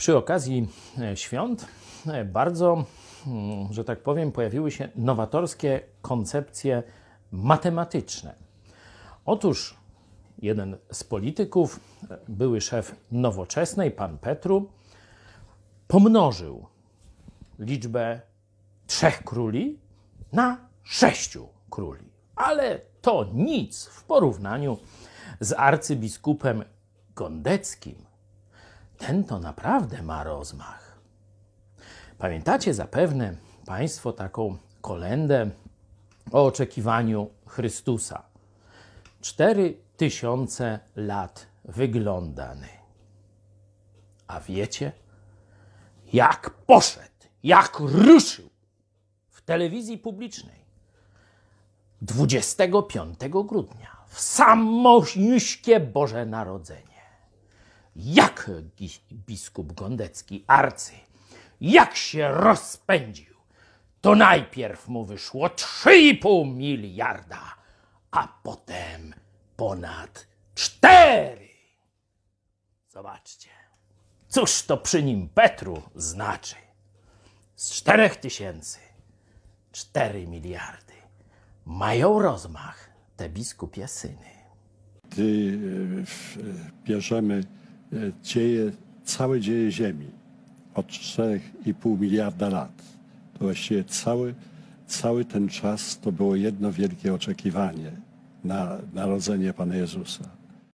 Przy okazji e, świąt e, bardzo, mm, że tak powiem, pojawiły się nowatorskie koncepcje matematyczne. Otóż jeden z polityków, e, były szef nowoczesnej, pan Petru, pomnożył liczbę trzech króli na sześciu króli. Ale to nic w porównaniu z arcybiskupem Gondeckim. Ten to naprawdę ma rozmach. Pamiętacie zapewne Państwo taką kolendę o oczekiwaniu Chrystusa. Cztery tysiące lat wyglądany. A wiecie, jak poszedł, jak ruszył w telewizji publicznej 25 grudnia, w samośniuśkie Boże Narodzenie. Jak biskup Gondecki, arcy, jak się rozpędził, to najpierw mu wyszło 3,5 miliarda, a potem ponad 4. Zobaczcie, cóż to przy nim Petru znaczy. Z 4 tysięcy 4 miliardy. Mają rozmach te biskupie syny. Gdy e, e, bierzemy dzieje, całe dzieje Ziemi od 4,5 miliarda lat, to właściwie cały, cały ten czas to było jedno wielkie oczekiwanie na narodzenie Pana Jezusa.